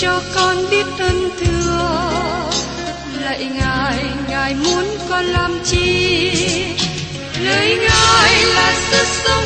cho con biết ơn thưa. Lạy ngài ngài muốn con làm chi? Lời ngài là sức sống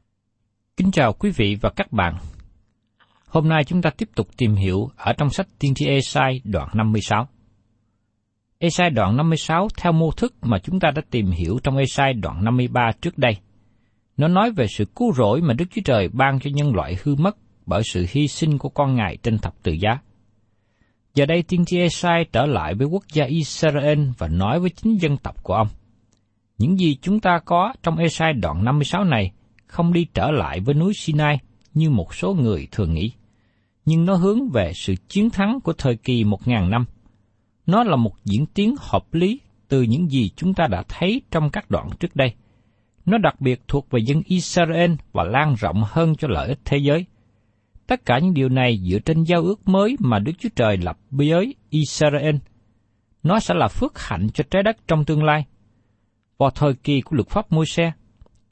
Kính chào quý vị và các bạn. Hôm nay chúng ta tiếp tục tìm hiểu ở trong sách Tiên tri Esai đoạn 56. Esai đoạn 56 theo mô thức mà chúng ta đã tìm hiểu trong Esai đoạn 53 trước đây. Nó nói về sự cứu rỗi mà Đức Chúa Trời ban cho nhân loại hư mất bởi sự hy sinh của con Ngài trên thập tự giá. Giờ đây tiên tri Esai trở lại với quốc gia Israel và nói với chính dân tộc của ông. Những gì chúng ta có trong Esai đoạn 56 này không đi trở lại với núi Sinai như một số người thường nghĩ, nhưng nó hướng về sự chiến thắng của thời kỳ một ngàn năm. Nó là một diễn tiến hợp lý từ những gì chúng ta đã thấy trong các đoạn trước đây. Nó đặc biệt thuộc về dân Israel và lan rộng hơn cho lợi ích thế giới. Tất cả những điều này dựa trên giao ước mới mà Đức Chúa Trời lập với Israel. Nó sẽ là phước hạnh cho trái đất trong tương lai. Vào thời kỳ của luật pháp môi xe,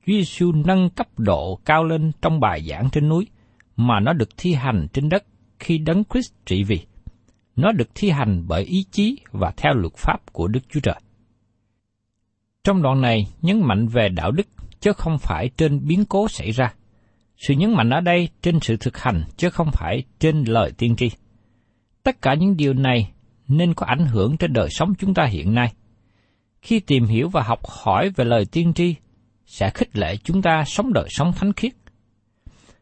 Chúa Giêsu nâng cấp độ cao lên trong bài giảng trên núi, mà nó được thi hành trên đất khi Đấng Christ trị vì. Nó được thi hành bởi ý chí và theo luật pháp của Đức Chúa Trời. Trong đoạn này nhấn mạnh về đạo đức chứ không phải trên biến cố xảy ra. Sự nhấn mạnh ở đây trên sự thực hành chứ không phải trên lời tiên tri. Tất cả những điều này nên có ảnh hưởng trên đời sống chúng ta hiện nay. Khi tìm hiểu và học hỏi về lời tiên tri, sẽ khích lệ chúng ta sống đời sống thánh khiết.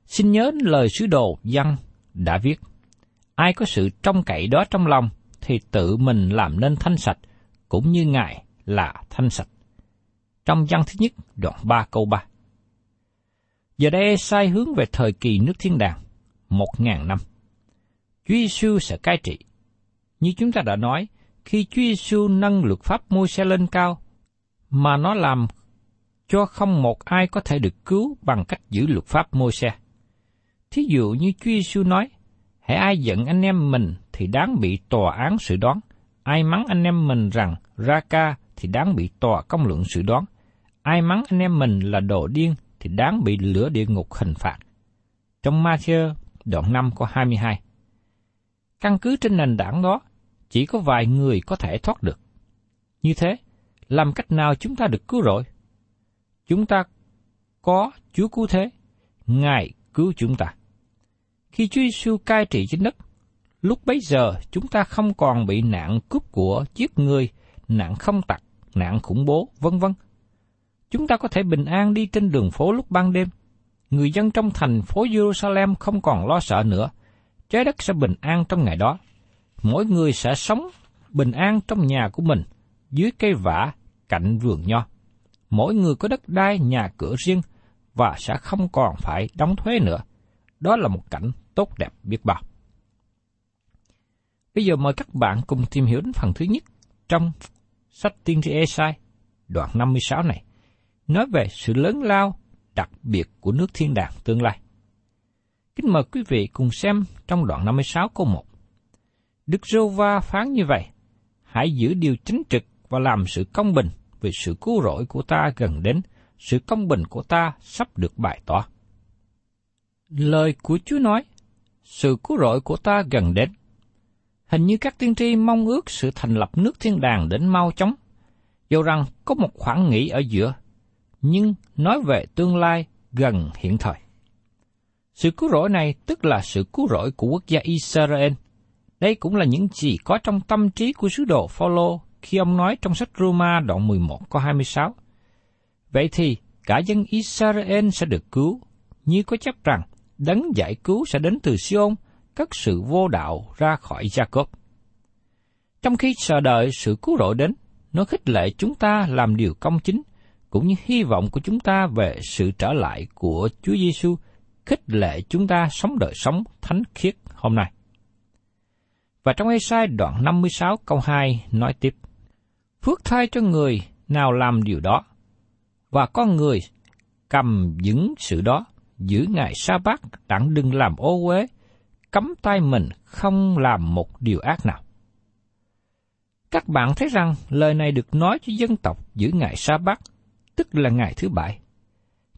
Xin nhớ lời sứ đồ Giăng đã viết, ai có sự trong cậy đó trong lòng thì tự mình làm nên thanh sạch, cũng như Ngài là thanh sạch. Trong văn thứ nhất, đoạn 3 câu 3. Giờ đây sai hướng về thời kỳ nước thiên đàng, một ngàn năm. Chúa Giêsu sẽ cai trị. Như chúng ta đã nói, khi Chúa Giêsu nâng luật pháp môi xe lên cao, mà nó làm cho không một ai có thể được cứu bằng cách giữ luật pháp môi xe. Thí dụ như Chúa Giêsu nói, hãy ai giận anh em mình thì đáng bị tòa án sự đoán, ai mắng anh em mình rằng ra ca thì đáng bị tòa công luận sự đoán, ai mắng anh em mình là đồ điên thì đáng bị lửa địa ngục hình phạt. Trong Matthew đoạn 5 có 22. Căn cứ trên nền tảng đó, chỉ có vài người có thể thoát được. Như thế, làm cách nào chúng ta được cứu rỗi? Chúng ta có Chúa cứu thế, Ngài cứu chúng ta. Khi Chúa Giêsu cai trị trên đất, lúc bấy giờ chúng ta không còn bị nạn cướp của, giết người, nạn không tặc, nạn khủng bố, vân vân. Chúng ta có thể bình an đi trên đường phố lúc ban đêm. người dân trong thành phố Jerusalem không còn lo sợ nữa, trái đất sẽ bình an trong ngày đó. Mỗi người sẽ sống bình an trong nhà của mình, dưới cây vả, cạnh vườn nho. Mỗi người có đất đai, nhà cửa riêng, và sẽ không còn phải đóng thuế nữa. Đó là một cảnh tốt đẹp biết bao. Bây giờ mời các bạn cùng tìm hiểu đến phần thứ nhất trong sách tiên tri Esai, đoạn 56 này, nói về sự lớn lao đặc biệt của nước thiên đàng tương lai. Kính mời quý vị cùng xem trong đoạn 56 câu 1. Đức Rô Va phán như vậy, hãy giữ điều chính trực và làm sự công bình về sự cứu rỗi của ta gần đến, sự công bình của ta sắp được bày tỏ. Lời của Chúa nói, sự cứu rỗi của ta gần đến. Hình như các tiên tri mong ước sự thành lập nước thiên đàng đến mau chóng, dù rằng có một khoảng nghỉ ở giữa, nhưng nói về tương lai gần hiện thời. Sự cứu rỗi này tức là sự cứu rỗi của quốc gia Israel. Đây cũng là những gì có trong tâm trí của sứ đồ Phaolô khi ông nói trong sách Roma đoạn 11 câu 26. Vậy thì cả dân Israel sẽ được cứu, như có chấp rằng đấng giải cứu sẽ đến từ Sion, cất sự vô đạo ra khỏi Jacob. Trong khi chờ đợi sự cứu rỗi đến, nó khích lệ chúng ta làm điều công chính, cũng như hy vọng của chúng ta về sự trở lại của Chúa Giêsu khích lệ chúng ta sống đời sống thánh khiết hôm nay. Và trong Ê-sai đoạn 56 câu 2 nói tiếp, Phước thai cho người nào làm điều đó, và con người cầm vững sự đó, giữ ngày sa bát đặng đừng làm ô uế, cấm tay mình không làm một điều ác nào. Các bạn thấy rằng lời này được nói cho dân tộc giữ ngày sa bát, tức là ngày thứ bảy.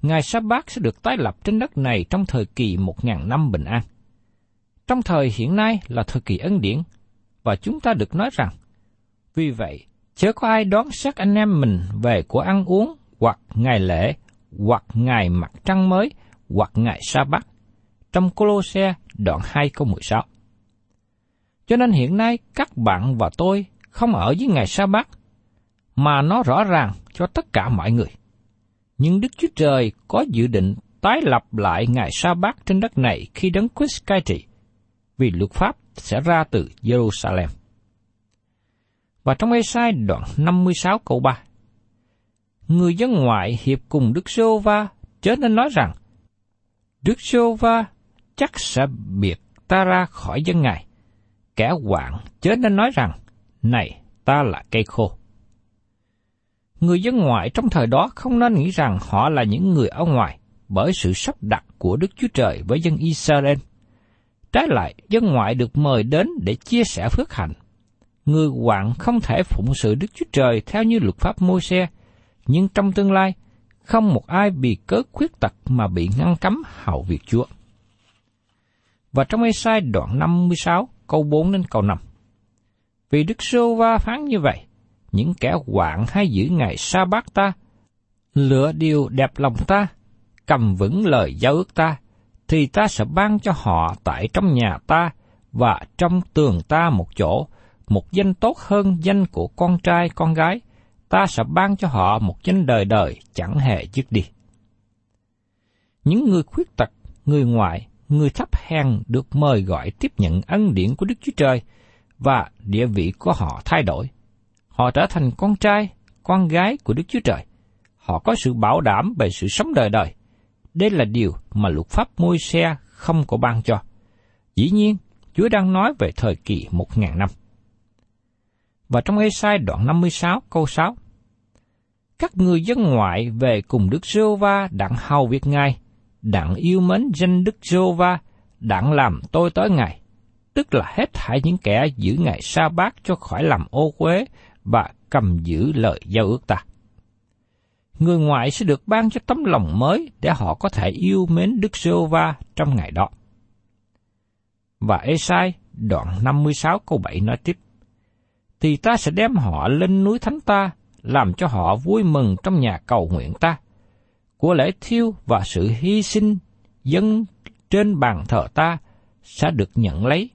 Ngày sa bát sẽ được tái lập trên đất này trong thời kỳ một ngàn năm bình an. Trong thời hiện nay là thời kỳ ân điển, và chúng ta được nói rằng, vì vậy, chớ có ai đón xét anh em mình về của ăn uống, hoặc ngày lễ, hoặc ngày mặt trăng mới, hoặc ngày sa bát trong Colosse đoạn 2 câu 16. Cho nên hiện nay các bạn và tôi không ở với ngày sa bát mà nó rõ ràng cho tất cả mọi người. Nhưng Đức Chúa Trời có dự định tái lập lại ngày sa bát trên đất này khi đấng Christ cai trị, vì luật pháp sẽ ra từ Jerusalem. Và trong Ê-sai đoạn 56 câu 3, Người dân ngoại hiệp cùng Đức Sô Va chớ nên nói rằng, Đức Sô Va chắc sẽ biệt ta ra khỏi dân ngài. Kẻ hoạn chớ nên nói rằng, này, ta là cây khô. Người dân ngoại trong thời đó không nên nghĩ rằng họ là những người ở ngoài bởi sự sắp đặt của Đức Chúa Trời với dân Israel. Trái lại, dân ngoại được mời đến để chia sẻ phước hạnh. Người hoạn không thể phụng sự Đức Chúa Trời theo như luật pháp môi xe, nhưng trong tương lai, không một ai bị cớ khuyết tật mà bị ngăn cấm hầu việc Chúa. Và trong Ê-sai đoạn 56, câu 4 đến câu 5. Vì Đức Sô Va phán như vậy, những kẻ hoạn hay giữ ngày sa bát ta, lựa điều đẹp lòng ta, cầm vững lời giao ước ta, thì ta sẽ ban cho họ tại trong nhà ta và trong tường ta một chỗ, một danh tốt hơn danh của con trai con gái, ta sẽ ban cho họ một danh đời đời chẳng hề dứt đi. Những người khuyết tật, người ngoại, người thấp hèn được mời gọi tiếp nhận ân điển của Đức Chúa Trời và địa vị của họ thay đổi. Họ trở thành con trai, con gái của Đức Chúa Trời. Họ có sự bảo đảm về sự sống đời đời. Đây là điều mà luật pháp môi xe không có ban cho. Dĩ nhiên, Chúa đang nói về thời kỳ một ngàn năm. Và trong Ê-sai đoạn 56 câu 6, Các người dân ngoại về cùng Đức giê va đặng hầu việc Ngài, đặng yêu mến danh Đức giê va đặng làm tôi tới Ngài, tức là hết thảy những kẻ giữ Ngài sa bát cho khỏi làm ô quế và cầm giữ lời giao ước ta. Người ngoại sẽ được ban cho tấm lòng mới để họ có thể yêu mến Đức giê va trong ngày đó. Và ê-sai đoạn 56 câu 7 nói tiếp, thì ta sẽ đem họ lên núi thánh ta, làm cho họ vui mừng trong nhà cầu nguyện ta. Của lễ thiêu và sự hy sinh dân trên bàn thờ ta sẽ được nhận lấy,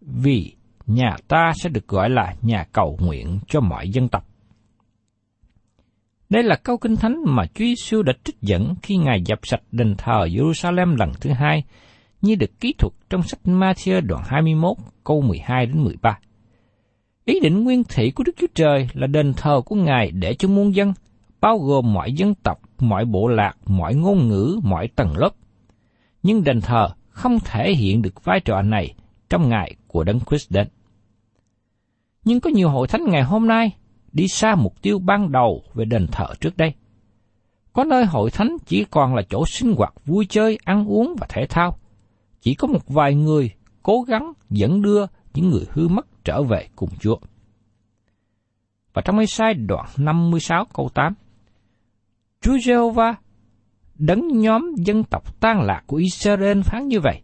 vì nhà ta sẽ được gọi là nhà cầu nguyện cho mọi dân tộc. Đây là câu kinh thánh mà Chúa Giêsu đã trích dẫn khi Ngài dập sạch đền thờ Jerusalem lần thứ hai, như được ký thuật trong sách Matthew đoạn 21 câu 12 đến 13. Ý định nguyên thủy của Đức Chúa Trời là đền thờ của Ngài để cho muôn dân, bao gồm mọi dân tộc, mọi bộ lạc, mọi ngôn ngữ, mọi tầng lớp. Nhưng đền thờ không thể hiện được vai trò này trong ngày của Đấng Christ đến. Nhưng có nhiều hội thánh ngày hôm nay đi xa mục tiêu ban đầu về đền thờ trước đây. Có nơi hội thánh chỉ còn là chỗ sinh hoạt vui chơi, ăn uống và thể thao. Chỉ có một vài người cố gắng dẫn đưa những người hư mất trở về cùng Chúa. Và trong Ê-sai đoạn 56 câu 8, Chúa Giê-hô-va đấng nhóm dân tộc tan lạc của Israel phán như vậy.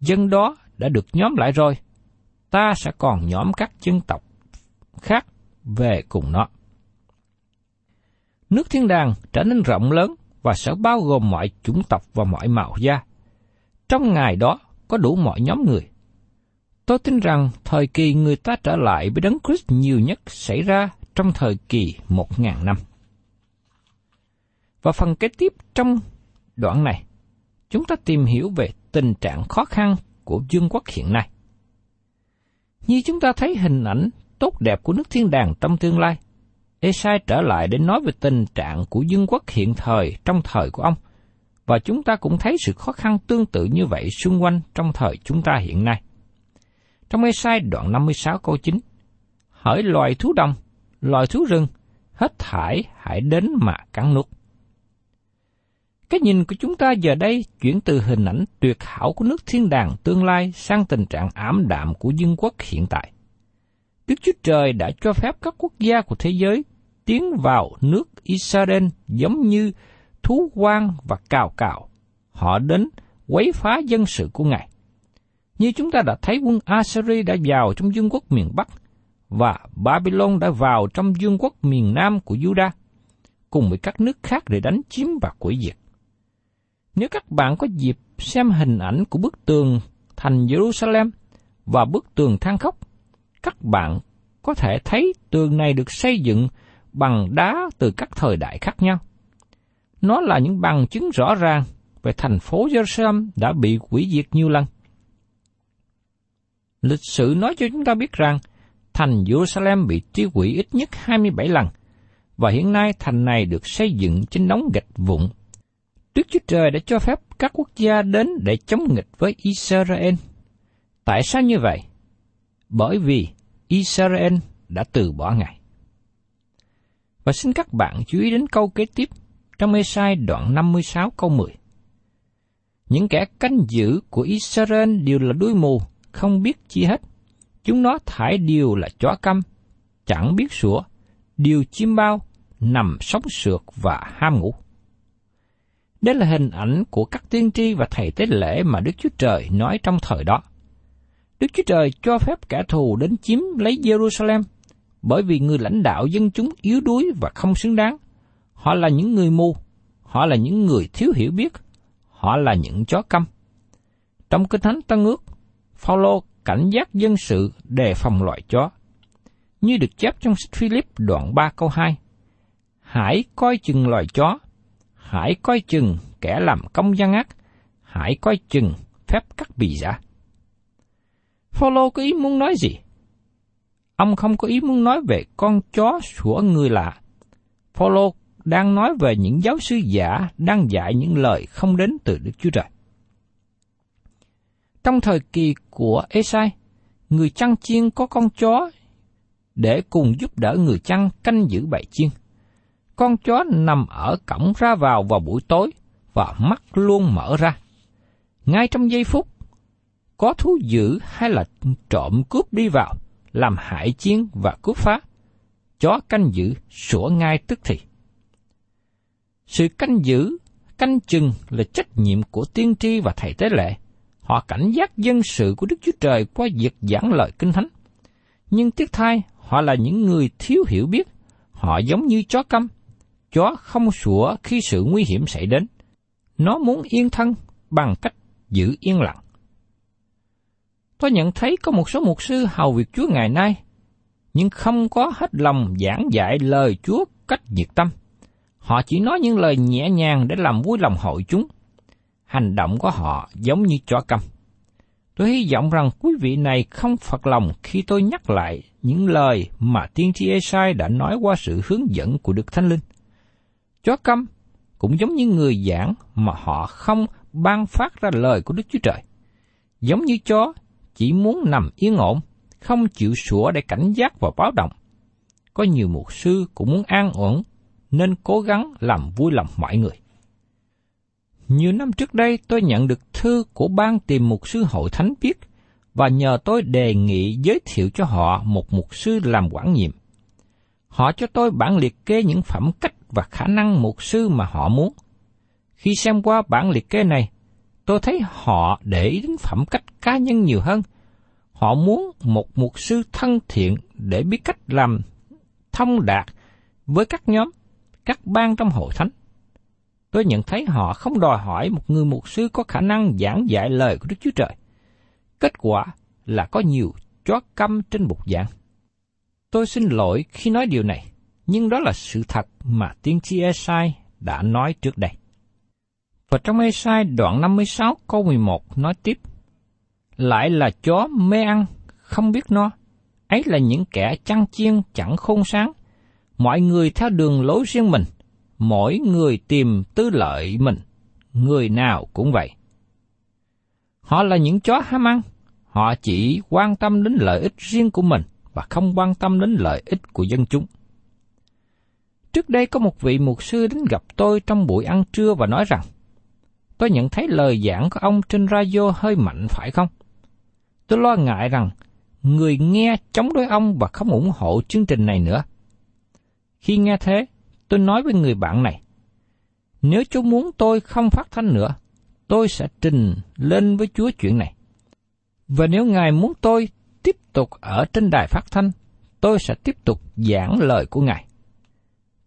Dân đó đã được nhóm lại rồi, ta sẽ còn nhóm các dân tộc khác về cùng nó. Nước thiên đàng trở nên rộng lớn và sẽ bao gồm mọi chủng tộc và mọi màu da. Trong ngày đó có đủ mọi nhóm người. Tôi tin rằng thời kỳ người ta trở lại với Đấng Christ nhiều nhất xảy ra trong thời kỳ một ngàn năm. Và phần kế tiếp trong đoạn này, chúng ta tìm hiểu về tình trạng khó khăn của vương quốc hiện nay. Như chúng ta thấy hình ảnh tốt đẹp của nước thiên đàng trong tương lai, Esai trở lại để nói về tình trạng của vương quốc hiện thời trong thời của ông, và chúng ta cũng thấy sự khó khăn tương tự như vậy xung quanh trong thời chúng ta hiện nay. Trong Esai đoạn 56 câu 9, Hỡi loài thú đông loài thú rừng, hết thải hãy đến mà cắn nuốt. Cái nhìn của chúng ta giờ đây chuyển từ hình ảnh tuyệt hảo của nước thiên đàng tương lai sang tình trạng ảm đạm của dân quốc hiện tại. Đức Chúa Trời đã cho phép các quốc gia của thế giới tiến vào nước Israel giống như thú quan và cào cào. Họ đến quấy phá dân sự của Ngài. Như chúng ta đã thấy quân Assyria đã vào trong vương quốc miền Bắc và Babylon đã vào trong vương quốc miền Nam của Juda cùng với các nước khác để đánh chiếm và quỷ diệt. Nếu các bạn có dịp xem hình ảnh của bức tường thành Jerusalem và bức tường than khóc, các bạn có thể thấy tường này được xây dựng bằng đá từ các thời đại khác nhau. Nó là những bằng chứng rõ ràng về thành phố Jerusalem đã bị quỷ diệt nhiều lần. Lịch sử nói cho chúng ta biết rằng thành Jerusalem bị tiêu hủy ít nhất 27 lần, và hiện nay thành này được xây dựng trên đống gạch vụn Đức Chúa Trời đã cho phép các quốc gia đến để chống nghịch với Israel. Tại sao như vậy? Bởi vì Israel đã từ bỏ Ngài. Và xin các bạn chú ý đến câu kế tiếp trong Ê-sai đoạn 56 câu 10. Những kẻ canh giữ của Israel đều là đuôi mù, không biết chi hết. Chúng nó thải điều là chó câm, chẳng biết sủa, điều chim bao, nằm sống sượt và ham ngủ. Đây là hình ảnh của các tiên tri và thầy tế lễ mà Đức Chúa Trời nói trong thời đó. Đức Chúa Trời cho phép kẻ thù đến chiếm lấy Jerusalem bởi vì người lãnh đạo dân chúng yếu đuối và không xứng đáng. Họ là những người mù, họ là những người thiếu hiểu biết, họ là những chó câm. Trong Kinh Thánh Tân Ước, Phaolô cảnh giác dân sự đề phòng loại chó. Như được chép trong sách Philip đoạn 3 câu 2. Hãy coi chừng loài chó, hãy coi chừng kẻ làm công gian ác, hãy coi chừng phép cắt bì giả. Phaolô có ý muốn nói gì? Ông không có ý muốn nói về con chó sủa người lạ. Phaolô đang nói về những giáo sư giả đang dạy những lời không đến từ Đức Chúa Trời. Trong thời kỳ của Esai, người chăn chiên có con chó để cùng giúp đỡ người chăn canh giữ bầy chiên con chó nằm ở cổng ra vào vào buổi tối và mắt luôn mở ra. Ngay trong giây phút, có thú dữ hay là trộm cướp đi vào, làm hại chiên và cướp phá, chó canh giữ sủa ngay tức thì. Sự canh giữ, canh chừng là trách nhiệm của tiên tri và thầy tế lệ. Họ cảnh giác dân sự của Đức Chúa Trời qua việc giảng lời kinh thánh. Nhưng tiếc thay, họ là những người thiếu hiểu biết. Họ giống như chó câm chó không sủa khi sự nguy hiểm xảy đến. Nó muốn yên thân bằng cách giữ yên lặng. Tôi nhận thấy có một số mục sư hầu việc Chúa ngày nay, nhưng không có hết lòng giảng dạy lời Chúa cách nhiệt tâm. Họ chỉ nói những lời nhẹ nhàng để làm vui lòng hội chúng. Hành động của họ giống như chó câm. Tôi hy vọng rằng quý vị này không phật lòng khi tôi nhắc lại những lời mà tiên tri Esai đã nói qua sự hướng dẫn của Đức Thánh Linh. Chó câm cũng giống như người giảng mà họ không ban phát ra lời của Đức Chúa Trời. Giống như chó chỉ muốn nằm yên ổn, không chịu sủa để cảnh giác và báo động. Có nhiều mục sư cũng muốn an ổn, nên cố gắng làm vui lòng mọi người. Nhiều năm trước đây tôi nhận được thư của ban tìm mục sư hội thánh viết và nhờ tôi đề nghị giới thiệu cho họ một mục sư làm quản nhiệm. Họ cho tôi bản liệt kê những phẩm cách và khả năng mục sư mà họ muốn. Khi xem qua bản liệt kê này, tôi thấy họ để ý đến phẩm cách cá nhân nhiều hơn. Họ muốn một mục sư thân thiện để biết cách làm thông đạt với các nhóm, các ban trong hội thánh. Tôi nhận thấy họ không đòi hỏi một người mục sư có khả năng giảng dạy lời của Đức Chúa Trời. Kết quả là có nhiều chó câm trên bục giảng. Tôi xin lỗi khi nói điều này, nhưng đó là sự thật mà tiên tri Esai đã nói trước đây. Và trong Esai đoạn 56 câu 11 nói tiếp, Lại là chó mê ăn, không biết no, ấy là những kẻ chăn chiên chẳng khôn sáng, mọi người theo đường lối riêng mình, mỗi người tìm tư lợi mình, người nào cũng vậy. Họ là những chó ham ăn, họ chỉ quan tâm đến lợi ích riêng của mình và không quan tâm đến lợi ích của dân chúng. Trước đây có một vị mục sư đến gặp tôi trong buổi ăn trưa và nói rằng, tôi nhận thấy lời giảng của ông trên radio hơi mạnh phải không? Tôi lo ngại rằng người nghe chống đối ông và không ủng hộ chương trình này nữa. Khi nghe thế, tôi nói với người bạn này, nếu Chúa muốn tôi không phát thanh nữa, tôi sẽ trình lên với Chúa chuyện này. Và nếu Ngài muốn tôi tiếp tục ở trên đài phát thanh, tôi sẽ tiếp tục giảng lời của Ngài.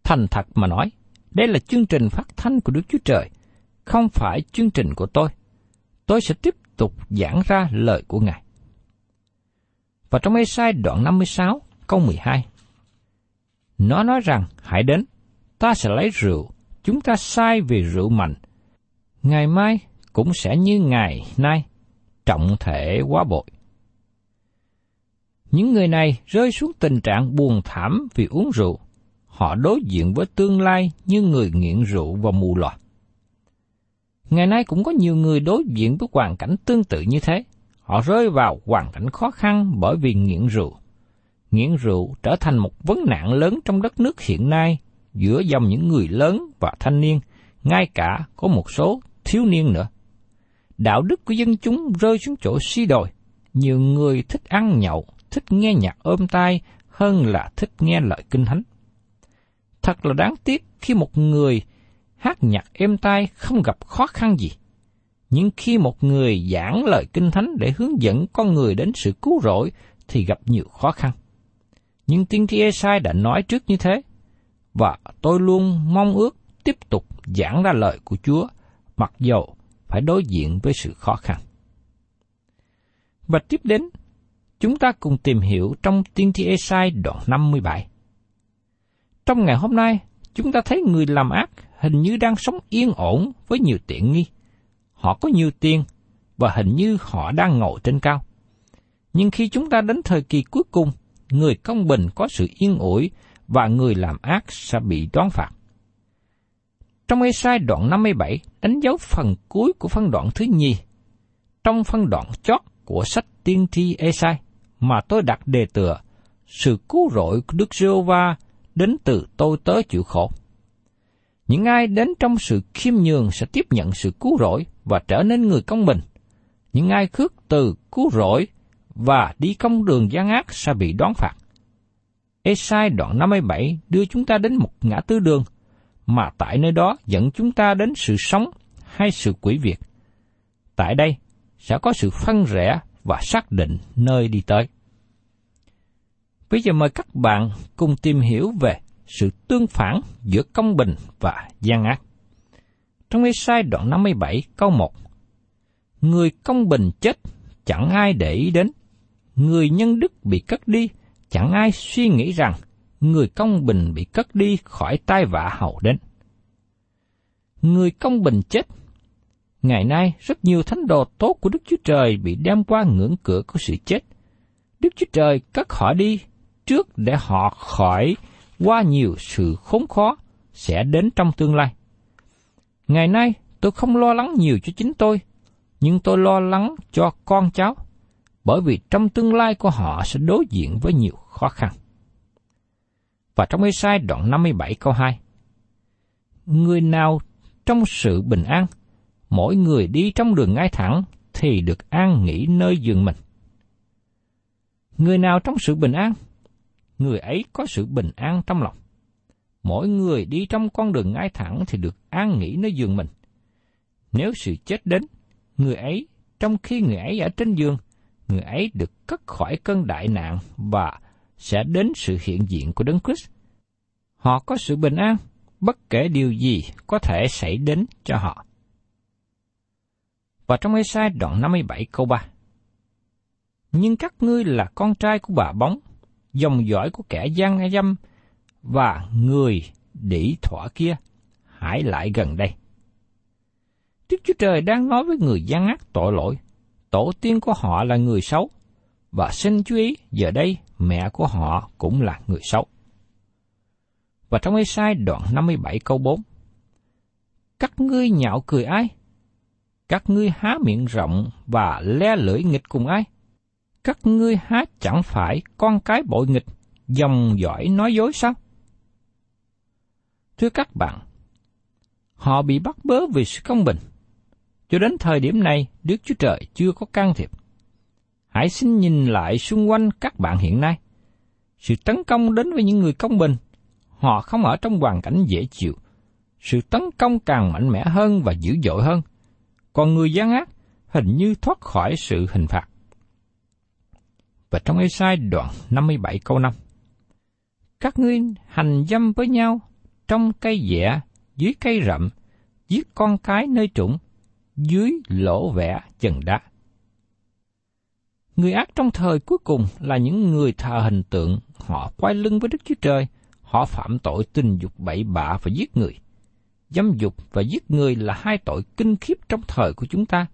Thành thật mà nói, đây là chương trình phát thanh của Đức Chúa Trời, không phải chương trình của tôi. Tôi sẽ tiếp tục giảng ra lời của Ngài. Và trong Ê-sai đoạn 56, câu 12, nó nói rằng, hãy đến, ta sẽ lấy rượu, chúng ta sai vì rượu mạnh. Ngày mai cũng sẽ như ngày nay, trọng thể quá bội. Những người này rơi xuống tình trạng buồn thảm vì uống rượu. Họ đối diện với tương lai như người nghiện rượu và mù lòa. Ngày nay cũng có nhiều người đối diện với hoàn cảnh tương tự như thế. Họ rơi vào hoàn cảnh khó khăn bởi vì nghiện rượu. Nghiện rượu trở thành một vấn nạn lớn trong đất nước hiện nay giữa dòng những người lớn và thanh niên, ngay cả có một số thiếu niên nữa. Đạo đức của dân chúng rơi xuống chỗ suy đồi. Nhiều người thích ăn nhậu, thích nghe nhạc ôm tai hơn là thích nghe lời kinh thánh. Thật là đáng tiếc khi một người hát nhạc êm tai không gặp khó khăn gì. Nhưng khi một người giảng lời kinh thánh để hướng dẫn con người đến sự cứu rỗi thì gặp nhiều khó khăn. Nhưng tiên tri Esai đã nói trước như thế, và tôi luôn mong ước tiếp tục giảng ra lời của Chúa, mặc dầu phải đối diện với sự khó khăn. Và tiếp đến, chúng ta cùng tìm hiểu trong tiên tri Esai đoạn 57. Trong ngày hôm nay, chúng ta thấy người làm ác hình như đang sống yên ổn với nhiều tiện nghi. Họ có nhiều tiền và hình như họ đang ngồi trên cao. Nhưng khi chúng ta đến thời kỳ cuối cùng, người công bình có sự yên ủi và người làm ác sẽ bị đoán phạt. Trong Ê-sai đoạn 57 đánh dấu phần cuối của phân đoạn thứ nhì. Trong phân đoạn chót của sách tiên tri Ê-sai mà tôi đặt đề tựa, sự cứu rỗi của Đức giê va đến từ tôi tớ chịu khổ. Những ai đến trong sự khiêm nhường sẽ tiếp nhận sự cứu rỗi và trở nên người công bình. Những ai khước từ cứu rỗi và đi công đường gian ác sẽ bị đoán phạt. Esai đoạn 57 đưa chúng ta đến một ngã tư đường, mà tại nơi đó dẫn chúng ta đến sự sống hay sự quỷ việt. Tại đây sẽ có sự phân rẽ và xác định nơi đi tới. Bây giờ mời các bạn cùng tìm hiểu về sự tương phản giữa công bình và gian ác. Trong Esai đoạn 57 câu 1 Người công bình chết, chẳng ai để ý đến. Người nhân đức bị cất đi, chẳng ai suy nghĩ rằng người công bình bị cất đi khỏi tai vạ hậu đến. người công bình chết. Ngày nay, rất nhiều thánh đồ tốt của Đức Chúa Trời bị đem qua ngưỡng cửa của sự chết. Đức Chúa Trời cất họ đi trước để họ khỏi qua nhiều sự khốn khó sẽ đến trong tương lai. Ngày nay, tôi không lo lắng nhiều cho chính tôi, nhưng tôi lo lắng cho con cháu, bởi vì trong tương lai của họ sẽ đối diện với nhiều khó khăn. Và trong Ê-sai đoạn 57 câu 2 Người nào trong sự bình an, mỗi người đi trong đường ngay thẳng thì được an nghỉ nơi giường mình. Người nào trong sự bình an, người ấy có sự bình an trong lòng. Mỗi người đi trong con đường ngay thẳng thì được an nghỉ nơi giường mình. Nếu sự chết đến, người ấy, trong khi người ấy ở trên giường, người ấy được cất khỏi cơn đại nạn và sẽ đến sự hiện diện của Đấng Christ. Họ có sự bình an, bất kể điều gì có thể xảy đến cho họ. Và trong Ê-sai đoạn 57 câu 3 Nhưng các ngươi là con trai của bà bóng, dòng dõi của kẻ gian e dâm, và người đỉ thỏa kia, hãy lại gần đây. Đức Chúa Trời đang nói với người gian ác tội lỗi, tổ tiên của họ là người xấu, và xin chú ý, giờ đây mẹ của họ cũng là người xấu. Và trong Ê-sai đoạn 57 câu 4 Các ngươi nhạo cười ai? Các ngươi há miệng rộng và le lưỡi nghịch cùng ai? Các ngươi há chẳng phải con cái bội nghịch, dòng dõi nói dối sao? Thưa các bạn, họ bị bắt bớ vì sự công bình. Cho đến thời điểm này, Đức Chúa Trời chưa có can thiệp. Hãy xin nhìn lại xung quanh các bạn hiện nay. Sự tấn công đến với những người công bình, họ không ở trong hoàn cảnh dễ chịu. Sự tấn công càng mạnh mẽ hơn và dữ dội hơn. Còn người gian ác hình như thoát khỏi sự hình phạt. Và trong Ê-sai đoạn 57 câu 5 Các ngươi hành dâm với nhau trong cây dẻ, dưới cây rậm, giết con cái nơi trũng, dưới lỗ vẽ chân đá. Người ác trong thời cuối cùng là những người thờ hình tượng, họ quay lưng với Đức Chúa Trời, họ phạm tội tình dục bậy bạ và giết người. Dâm dục và giết người là hai tội kinh khiếp trong thời của chúng ta.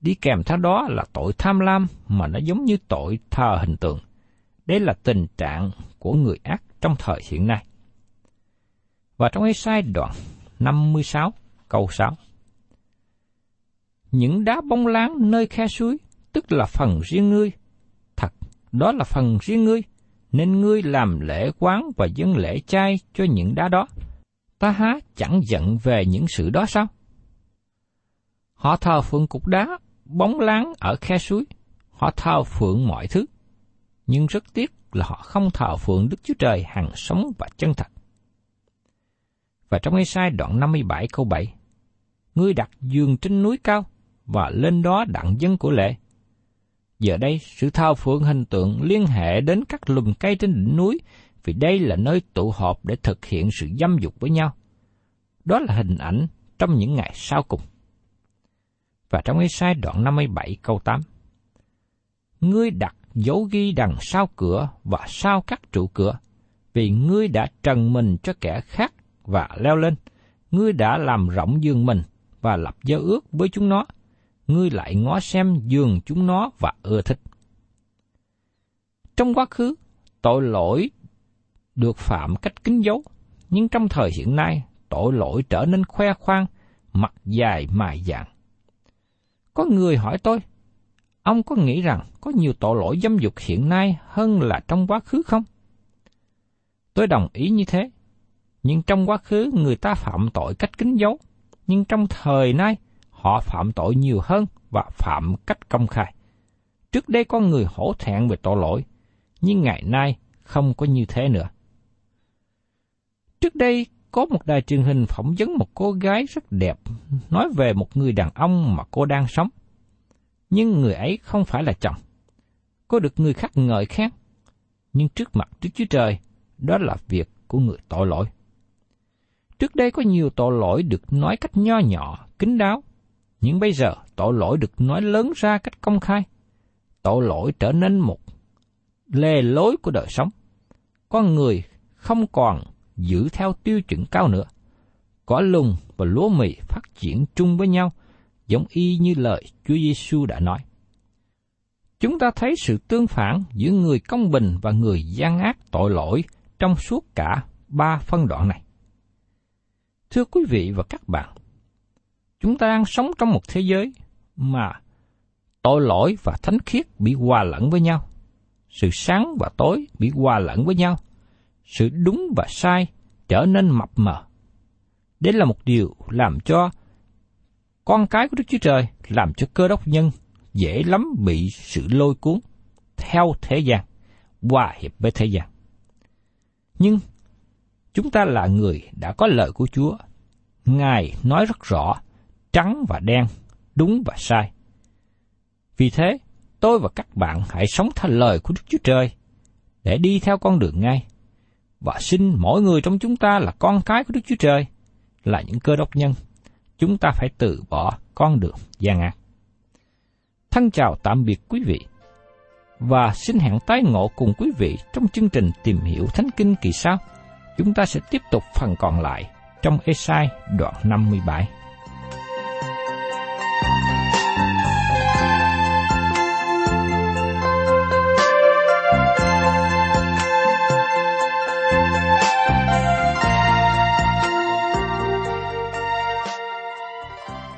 Đi kèm theo đó là tội tham lam mà nó giống như tội thờ hình tượng. Đây là tình trạng của người ác trong thời hiện nay. Và trong Ê-sai đoạn 56 câu 6 những đá bóng láng nơi khe suối, tức là phần riêng ngươi. Thật, đó là phần riêng ngươi, nên ngươi làm lễ quán và dân lễ chay cho những đá đó. Ta há chẳng giận về những sự đó sao? Họ thờ phượng cục đá, bóng láng ở khe suối. Họ thờ phượng mọi thứ. Nhưng rất tiếc là họ không thờ phượng Đức Chúa Trời hằng sống và chân thật. Và trong ngay sai đoạn 57 câu 7, Ngươi đặt giường trên núi cao, và lên đó đặng dân của lễ. Giờ đây, sự thao phượng hình tượng liên hệ đến các lùm cây trên đỉnh núi, vì đây là nơi tụ họp để thực hiện sự dâm dục với nhau. Đó là hình ảnh trong những ngày sau cùng. Và trong ấy sai đoạn 57 câu 8, Ngươi đặt dấu ghi đằng sau cửa và sau các trụ cửa, vì ngươi đã trần mình cho kẻ khác và leo lên. Ngươi đã làm rộng giường mình và lập giao ước với chúng nó. Ngươi lại ngó xem giường chúng nó và ưa thích. Trong quá khứ, tội lỗi được phạm cách kín dấu, nhưng trong thời hiện nay, tội lỗi trở nên khoe khoang, mặt dài mài dạng. Có người hỏi tôi, ông có nghĩ rằng có nhiều tội lỗi dâm dục hiện nay hơn là trong quá khứ không? Tôi đồng ý như thế, nhưng trong quá khứ người ta phạm tội cách kín dấu, nhưng trong thời nay họ phạm tội nhiều hơn và phạm cách công khai. Trước đây con người hổ thẹn về tội lỗi, nhưng ngày nay không có như thế nữa. Trước đây có một đài truyền hình phỏng vấn một cô gái rất đẹp nói về một người đàn ông mà cô đang sống. Nhưng người ấy không phải là chồng. Cô được người khác ngợi khen. Nhưng trước mặt Đức Chúa Trời, đó là việc của người tội lỗi. Trước đây có nhiều tội lỗi được nói cách nho nhỏ, kín đáo, nhưng bây giờ tội lỗi được nói lớn ra cách công khai. Tội lỗi trở nên một lề lối của đời sống. Con người không còn giữ theo tiêu chuẩn cao nữa. Cỏ lùng và lúa mì phát triển chung với nhau, giống y như lời Chúa Giêsu đã nói. Chúng ta thấy sự tương phản giữa người công bình và người gian ác tội lỗi trong suốt cả ba phân đoạn này. Thưa quý vị và các bạn, chúng ta đang sống trong một thế giới mà tội lỗi và thánh khiết bị hòa lẫn với nhau, sự sáng và tối bị hòa lẫn với nhau, sự đúng và sai trở nên mập mờ. Đây là một điều làm cho con cái của Đức Chúa Trời làm cho cơ đốc nhân dễ lắm bị sự lôi cuốn theo thế gian, hòa hiệp với thế gian. Nhưng chúng ta là người đã có lời của Chúa. Ngài nói rất rõ, trắng và đen, đúng và sai. Vì thế, tôi và các bạn hãy sống theo lời của Đức Chúa Trời để đi theo con đường ngay. Và xin mỗi người trong chúng ta là con cái của Đức Chúa Trời, là những cơ đốc nhân. Chúng ta phải từ bỏ con đường gian ác. Thân chào tạm biệt quý vị và xin hẹn tái ngộ cùng quý vị trong chương trình tìm hiểu Thánh Kinh kỳ sau. Chúng ta sẽ tiếp tục phần còn lại trong Esai đoạn 57.